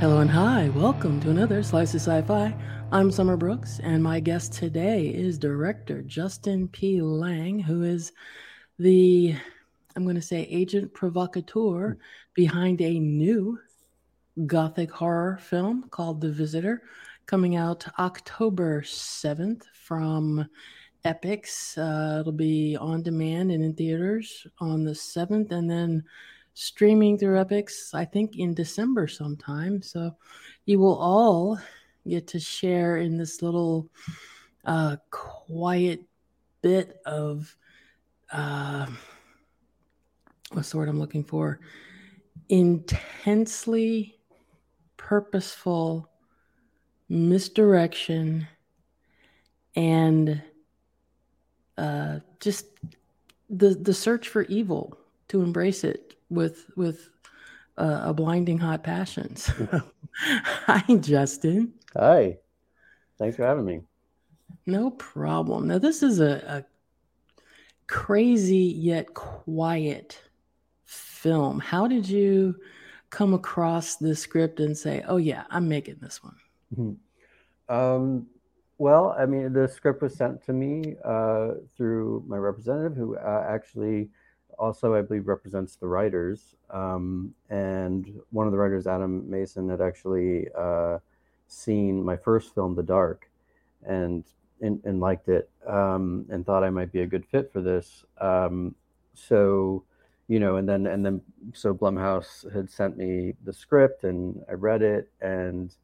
Hello and hi, welcome to another Slice of Sci-Fi. I'm Summer Brooks, and my guest today is director Justin P. Lange, who is the, I'm going to say, agent provocateur behind a new gothic horror film called The Visitor, coming out October 7th from Epix. Uh, it'll be on demand and in theaters on the 7th, and then streaming through Epix, I think in December sometime. So you will all get to share in this little uh, quiet bit of uh, what's the word I'm looking for? Intensely purposeful misdirection and uh, just the the search for evil to embrace it with with uh, a blinding hot passion. So, hi, Justin. Hi. Thanks for having me. No problem. Now, this is a, a crazy yet quiet film. How did you come across this script and say, "Oh yeah, I'm making this one"? Mm-hmm. Um, well, I mean, the script was sent to me uh, through my representative, who uh, actually also, I believe, represents the writers. Um, and one of the writers, Adam Mason, had actually uh, seen my first film, The Dark, and and, and liked it um, and thought I might be a good fit for this. Um, so, you know, and then and then so Blumhouse had sent me the script, and I read it, and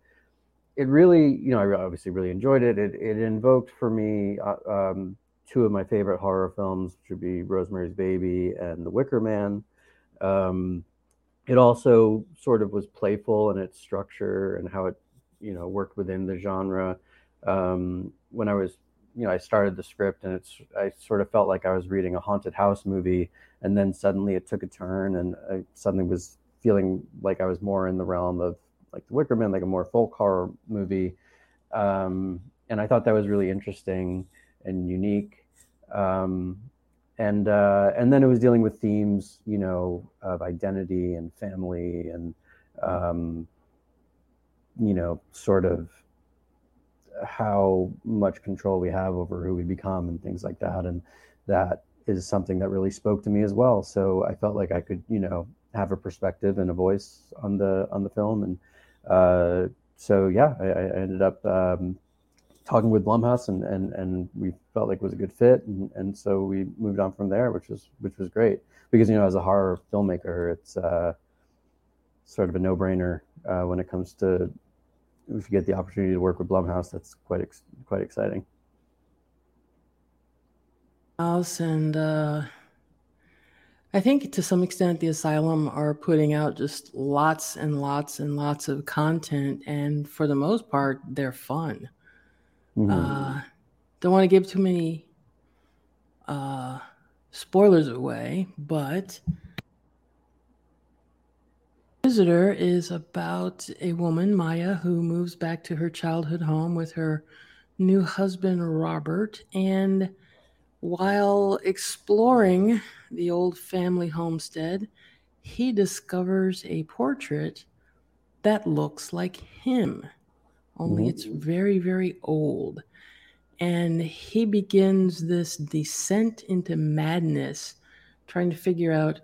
it really, you know, I obviously really enjoyed it. It, it invoked for me uh, um, two of my favorite horror films, which would be Rosemary's Baby and The Wicker Man. Um, it also sort of was playful in its structure and how it, you know, worked within the genre. Um, when I was, you know, I started the script and it's, I sort of felt like I was reading a haunted house movie, and then suddenly it took a turn, and I suddenly was feeling like I was more in the realm of like The Wicker Man, like a more folk horror movie. Um, and I thought that was really interesting and unique. Um, and uh, and then it was dealing with themes, you know, of identity and family and um, you know, sort of how much control we have over who we become and things like that. And that is something that really spoke to me as well. So I felt like I could, you know, have a perspective and a voice on the on the film. And uh, so yeah, I, I ended up um, talking with Blumhouse and, and, and we felt like it was a good fit. And, and so we moved on from there, which was, which was great because, you know, as a horror filmmaker, it's uh, sort of a no brainer uh, when it comes to, if you get the opportunity to work with Blumhouse, that's quite, ex- quite exciting. House and uh, I think to some extent the Asylum are putting out just lots and lots and lots of content, and for the most part, they're fun. Mm-hmm. Uh, don't want to give too many uh, spoilers away, but Visitor is about a woman, Maya, who moves back to her childhood home with her new husband, Robert. And while exploring the old family homestead, he discovers a portrait that looks like him only mm-hmm. it's very, very old. And he begins this descent into madness, trying to figure out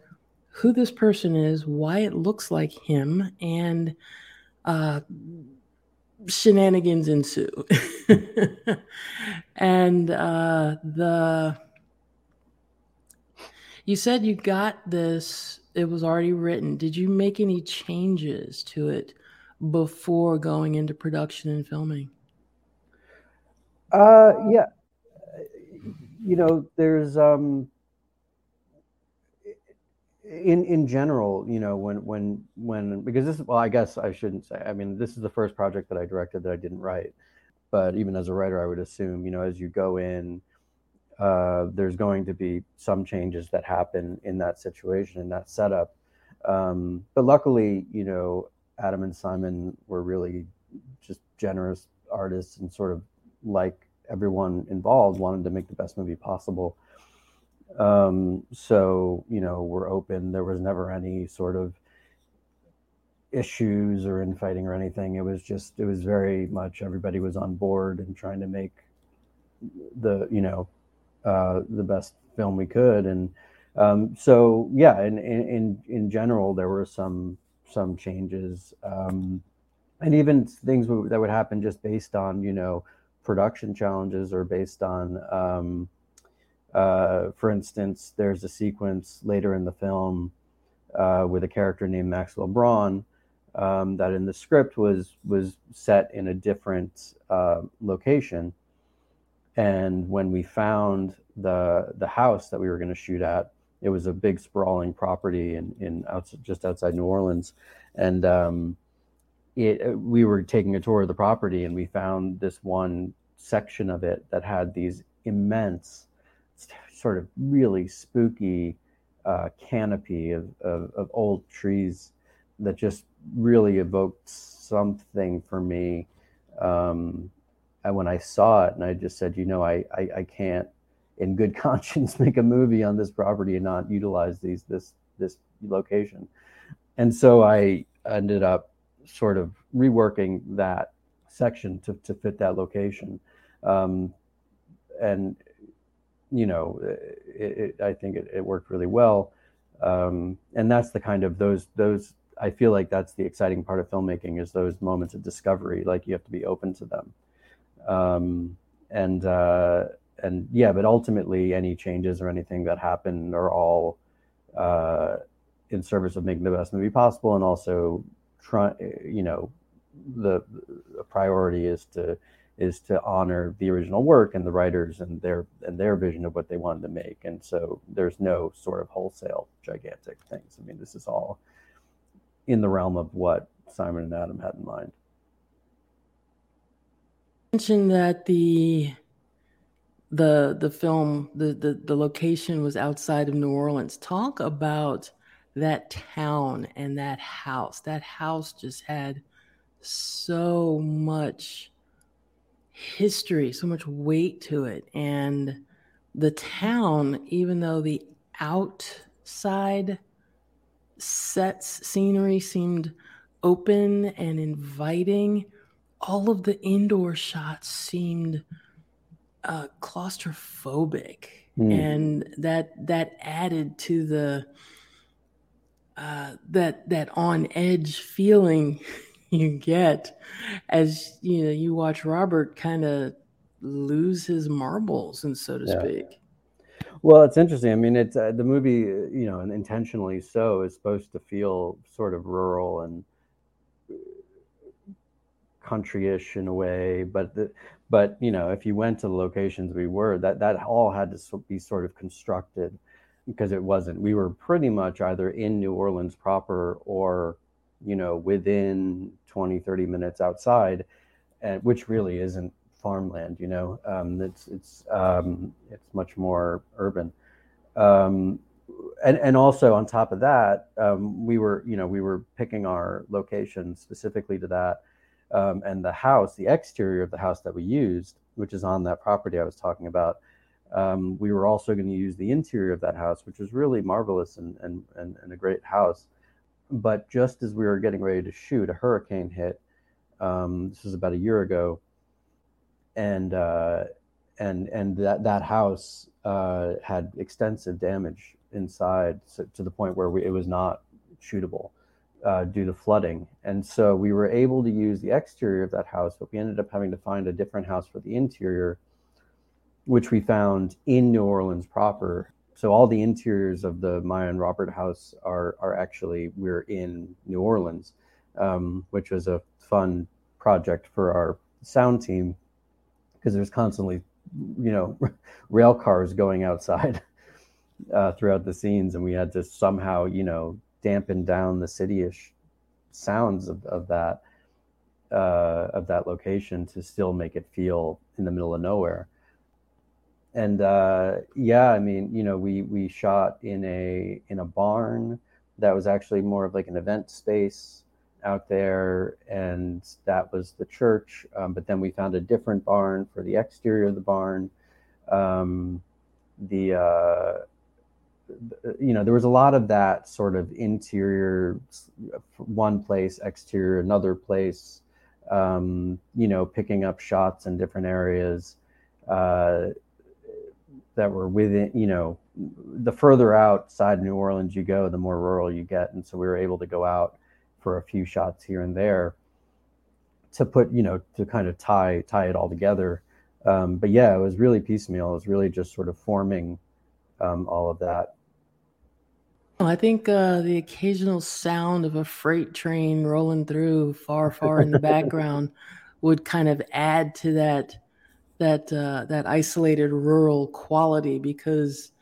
who this person is, why it looks like him, and uh, shenanigans ensue. and uh, the you said you got this, it was already written. Did you make any changes to it before going into production and filming? Uh, yeah. You know, there's um, in in general, you know, when when when because this well, I guess I shouldn't say. I mean, this is the first project that I directed that I didn't write. But even as a writer, I would assume, you know, as you go in, uh, there's going to be some changes that happen in that situation in that setup. Um, but luckily, you know, Adam and Simon were really just generous artists and sort of like everyone involved wanted to make the best movie possible. Um, so, you know, we're open. There was never any sort of issues or infighting or anything. It was just it was very much everybody was on board and trying to make the you know uh, the best film we could and um, so yeah in, in in general there were some some changes um, and even things that would happen just based on you know production challenges or based on um, uh, for instance there's a sequence later in the film uh, with a character named maxwell braun um, that in the script was was set in a different uh, location. And when we found the the house that we were going to shoot at it was a big sprawling property in in just outside new orleans. And um, it uh, we were taking a tour of the property and we found this one section of it that had these immense sort of really spooky uh, canopy of, of, of, old trees that just really evoked something for me. Um, and when I saw it and I just said, you know, I, I, I can't in good conscience make a movie on this property and not utilize these this this location. And so I ended up sort of reworking that section to, to fit that location. Um, and, you know, it, it, I think it, it, worked really well. Um, and that's the kind of those, those, I feel like that's the exciting part of filmmaking is those moments of discovery. Like you have to be open to them. Um, and, uh, and yeah, but ultimately any changes or anything that happen are all, uh, in service of making the best movie possible. And also try you know the, the priority is to is to honor the original work and the writers and their and their vision of what they wanted to make. And so there's no sort of wholesale gigantic things. I mean this is all in the realm of what simon and adam had in mind. Mentioned that the the the film the, the the location was outside of new orleans talk about that town and that house. That house just had so much history, so much weight to it. And the town, even though the outside sets, scenery seemed open and inviting, all of the indoor shots seemed uh, claustrophobic. Mm. And that that added to the uh, that that on edge feeling you get as you know you watch Robert kind of lose his marbles and so to yeah. speak. Well, it's interesting. I mean, it's uh, the movie, uh, you know, and intentionally so is supposed to feel sort of rural and countryish in a way, but the, but you know, if you went to the locations we were, that that all had to be sort of constructed because it wasn't. We were pretty much either in New Orleans proper or, you know, within 20, 30 minutes outside, and which really isn't farmland, you know. Um, it's it's um, it's much more urban. Um, and, and also on top of that, um, we were, you know, we were picking our location specifically to that. Um, and the house, the exterior of the house that we used, which is on that property I was talking about, um, we were also going to use the interior of that house, which was really marvelous and, and, and, and, a great house. But just as we were getting ready to shoot, a hurricane hit. Um, this was about a year ago, and uh, and and that that house uh, had extensive damage inside so, to the point where we, it was not shootable uh, due to flooding. And so we were able to use the exterior of that house, but we ended up having to find a different house for the interior which we found in New Orleans proper. So all the interiors of the Maya and Robert house are are actually we're in New Orleans, um, which was a fun project for our sound team because there's constantly, you know, rail cars going outside uh, throughout the scenes, and we had to somehow, you know, dampen down the city-ish sounds of, of that uh, of that location to still make it feel in the middle of nowhere and uh, yeah, I mean, you know, we we shot in a in a barn that was actually more of like an event space out there, and that was the church. Um, but then we found a different barn for the exterior of the barn. Um, the uh, you know, there was a lot of that sort of interior, one place, exterior, another place, um, you know, picking up shots in different areas uh, that were within, you know, the further outside New Orleans you go, the more rural you get. And so we were able to go out for a few shots here and there to put, you know, to kind of tie tie it all together. Um, but yeah, it was really piecemeal. It was really just sort of forming um, all of that. I think uh, the occasional sound of a freight train rolling through far, far in the background would kind of add to that that uh, that isolated rural quality because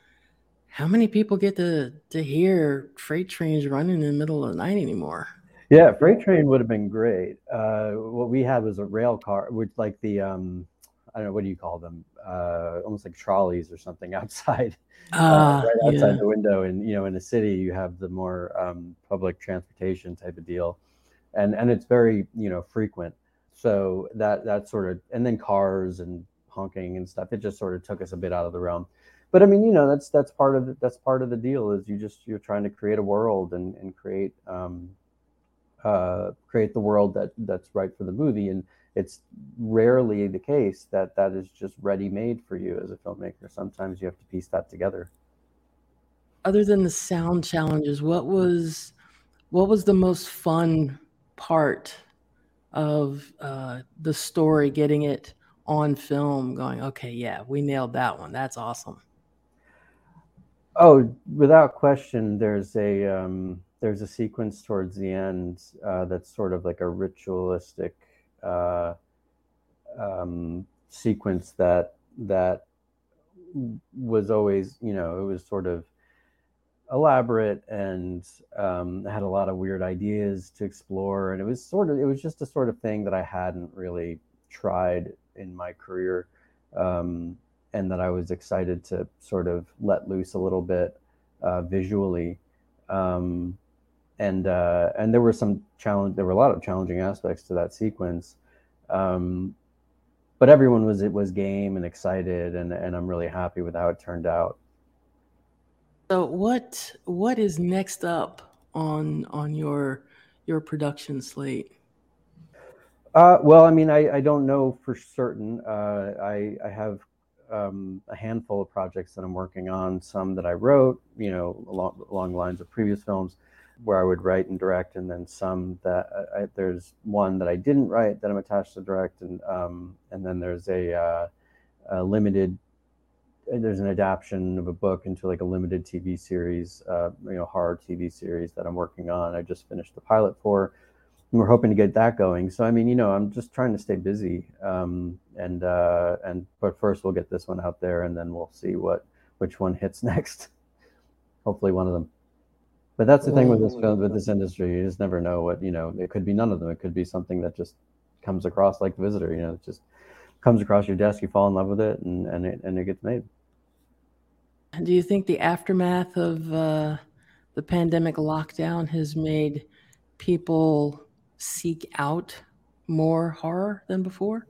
how many people get to to hear freight trains running in the middle of the night anymore? Yeah, freight train would have been great. Uh, what we had was a rail car, which like the um, I don't know what do you call them, uh, almost like trolleys or something outside, uh, right outside yeah. the window. And you know, in the city, you have the more um, public transportation type of deal, and and it's very you know frequent. So that that sort of and then cars and honking and stuff. It just sort of took us a bit out of the realm. But I mean, you know, that's that's part of the, that's part of the deal. Is you just you're trying to create a world and and create um, uh, create the world that that's right for the movie and it's rarely the case that that is just ready made for you as a filmmaker. Sometimes you have to piece that together. Other than the sound challenges, what was what was the most fun part of uh, the story? Getting it on film, going, okay, yeah, we nailed that one. That's awesome. Oh, without question, there's a um, there's a sequence towards the end uh, that's sort of like a ritualistic uh, um, sequence that that was always, you know, it was sort of elaborate and um, had a lot of weird ideas to explore, and it was sort of it was just a sort of thing that I hadn't really tried in my career, um, and that I was excited to sort of let loose a little bit uh, visually. Um, and uh, and there were some challenge. There were a lot of challenging aspects to that sequence, um, but everyone was it was game and excited, and and I'm really happy with how it turned out. So what what is next up on on your your production slate? Uh, well, I mean, I, I don't know for certain. Uh, I I have um, a handful of projects that I'm working on. Some that I wrote, you know, along along the lines of previous films where I would write and direct, and then some that I, there's one that I didn't write that I'm attached to direct, and um, and then there's a, uh, a, limited. There's an adaptation of a book into like a limited TV series, uh, you know, horror TV series that I'm working on. I just finished the pilot for, and we're hoping to get that going. So I mean, you know, I'm just trying to stay busy, um, and uh, and but first we'll get this one out there, and then we'll see what which one hits next. Hopefully, one of them. But that's the thing with this film, with this industry. You just never know what you know. It could be none of them. It could be something that just comes across like the visitor. You know, it just comes across your desk. You fall in love with it, and and it and it gets made. Do you think the aftermath of uh, the pandemic lockdown has made people seek out more horror than before?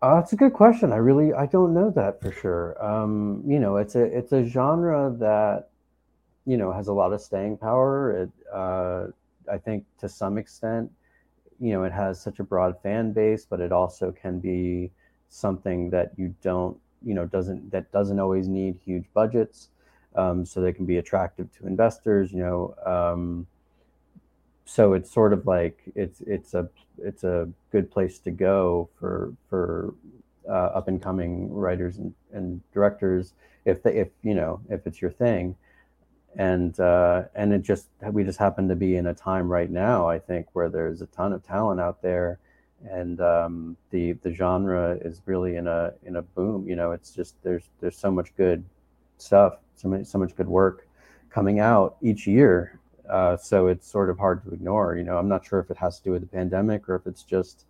Uh, that's a good question. I really I don't know that for sure. Um, you know, it's a it's a genre that you know has a lot of staying power. It, uh, I think to some extent, you know, it has such a broad fan base, but it also can be something that you don't, you know, doesn't that doesn't always need huge budgets, um, so they can be attractive to investors. You know, um, so it's sort of like it's it's a it's a good place to go for for uh, up and coming writers and, and directors if they if you know if it's your thing and uh, and it just we just happen to be in a time right now I think where there's a ton of talent out there. And um, the the genre is really in a in a boom you know it's just there's there's so much good stuff so much so much good work coming out each year uh, so it's sort of hard to ignore you know. I'm not sure if it has to do with the pandemic or if it's just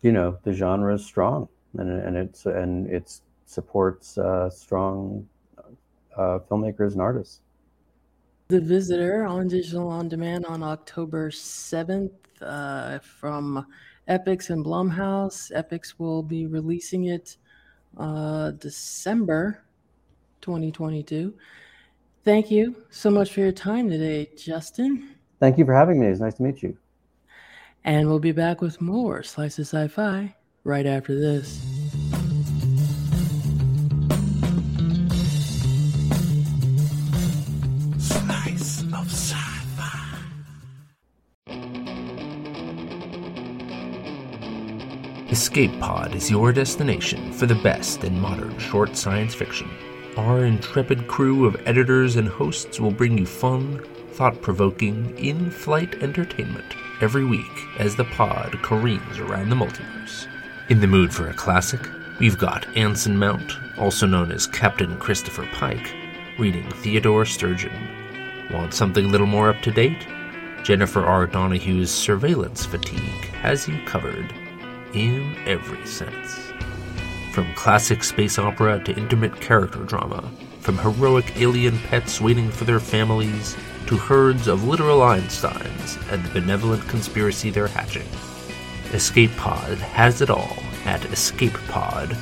you know the genre is strong and and it's and it supports uh, strong uh, filmmakers and artists. The Visitor on digital on demand on October 7th uh, from Epix and Blumhouse. Epix will be releasing it uh, December 2022. Thank you so much for your time today, Justin. Thank you for having me. It's nice to meet you. And we'll be back with more Slices of Sci Fi right after this. Escape Pod is your destination for the best in modern short science fiction. Our intrepid crew of editors and hosts will bring you fun, thought provoking, in flight entertainment every week as the pod careens around the multiverse. In the mood for a classic, we've got Anson Mount, also known as Captain Christopher Pike, reading Theodore Sturgeon. Want something a little more up to date? Jennifer R. Donohue's surveillance fatigue has you covered in every sense. From classic space opera to intimate character drama, from heroic alien pets waiting for their families to herds of literal Einsteins and the benevolent conspiracy they're hatching. Escape Pod has it all at escapepod.org.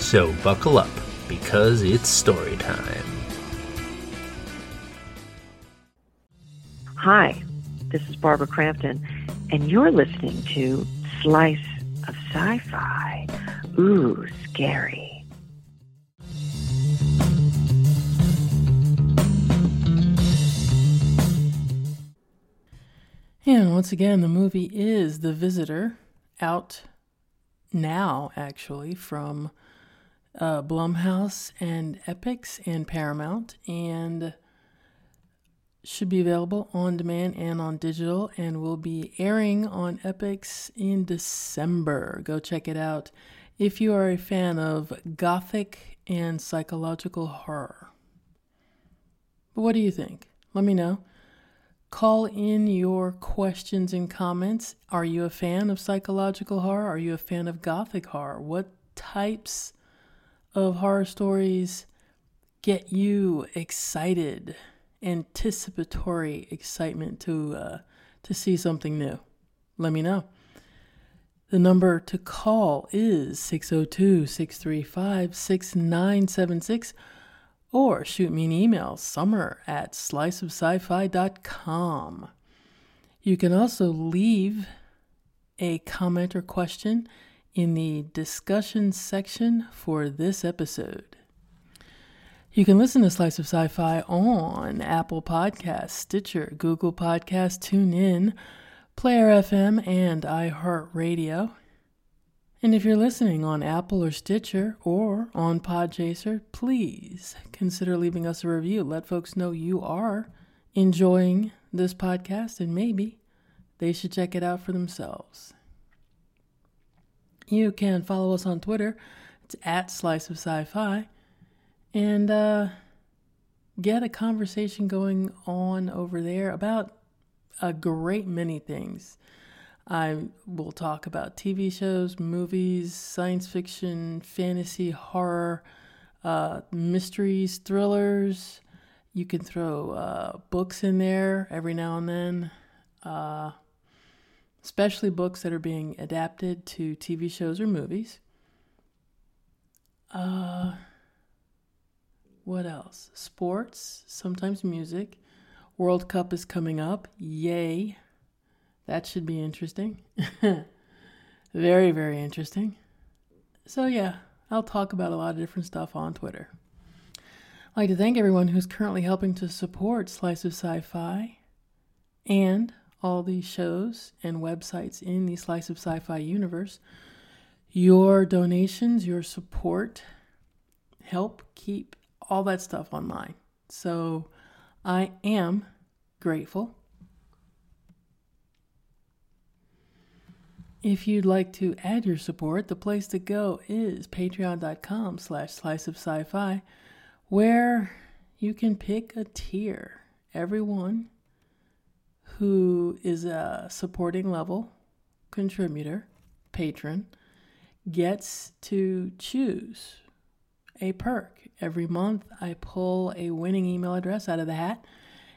So buckle up, because it's story time. Hi, this is Barbara Crampton, and you're listening to Slice of Sci Fi. Ooh, scary. And once again, the movie is The Visitor, out now, actually, from uh, Blumhouse and Epix and Paramount, and should be available on demand and on digital, and will be airing on Epix in December. Go check it out if you are a fan of gothic and psychological horror. But what do you think? Let me know. Call in your questions and comments. Are you a fan of psychological horror? Are you a fan of gothic horror? What types of horror stories get you excited, anticipatory excitement to uh, to see something new? Let me know. The number to call is 602 635 6976 or shoot me an email, summer at sliceofsci-fi.com. You can also leave a comment or question in the discussion section for this episode. You can listen to Slice of Sci-Fi on Apple Podcasts, Stitcher, Google Podcasts, TuneIn, Player FM, and iHeartRadio. And if you're listening on Apple or Stitcher or on Podchaser, please consider leaving us a review. Let folks know you are enjoying this podcast and maybe they should check it out for themselves. You can follow us on Twitter. It's at Slice of Sci-Fi. And uh, get a conversation going on over there about a great many things. I will talk about TV shows, movies, science fiction, fantasy, horror, uh, mysteries, thrillers. You can throw uh, books in there every now and then, uh, especially books that are being adapted to TV shows or movies. Uh, what else? Sports, sometimes music. World Cup is coming up. Yay. That should be interesting. very, very interesting. So, yeah, I'll talk about a lot of different stuff on Twitter. I'd like to thank everyone who's currently helping to support Slice of Sci Fi and all these shows and websites in the Slice of Sci Fi universe. Your donations, your support help keep all that stuff online. So I am grateful. If you'd like to add your support, the place to go is patreon.com slash slice of sci-fi, where you can pick a tier. Everyone who is a supporting level contributor, patron, gets to choose a perk. Every month, I pull a winning email address out of the hat,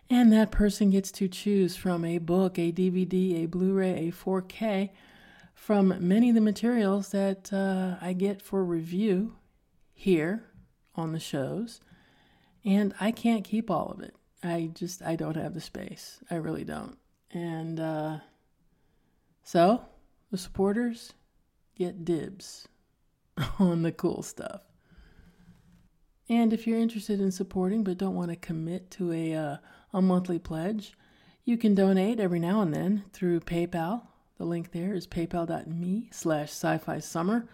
and that person gets to choose from a book, a DVD, a Blu ray, a 4K from many of the materials that uh, I get for review here on the shows, and I can't keep all of it. I just I don't have the space. I really don't. And uh, so the supporters get dibs on the cool stuff. And if you're interested in supporting but don't want to commit to a uh, a monthly pledge, you can donate every now and then through PayPal. The link there is paypal.me slash sci-fi summer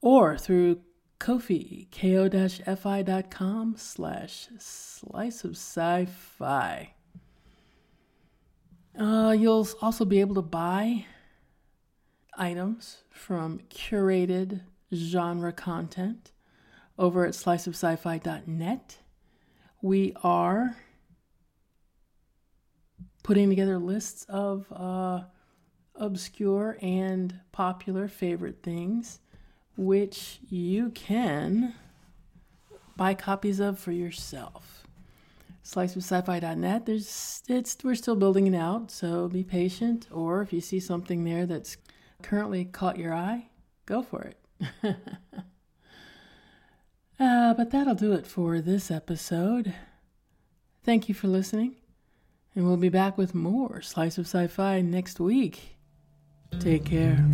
or through Ko-fi, ko-fi.com slash slice of sci-fi. Uh, you'll also be able to buy items from curated genre content over at sliceofsci-fi.net. We are putting together lists of uh, obscure and popular favorite things which you can buy copies of for yourself. Sliceofsci-fi.net. There's it's we're still building it out, so be patient. Or if you see something there that's currently caught your eye, go for it. uh, but that'll do it for this episode. Thank you for listening, and we'll be back with more Slice of Sci Fi next week. Take care.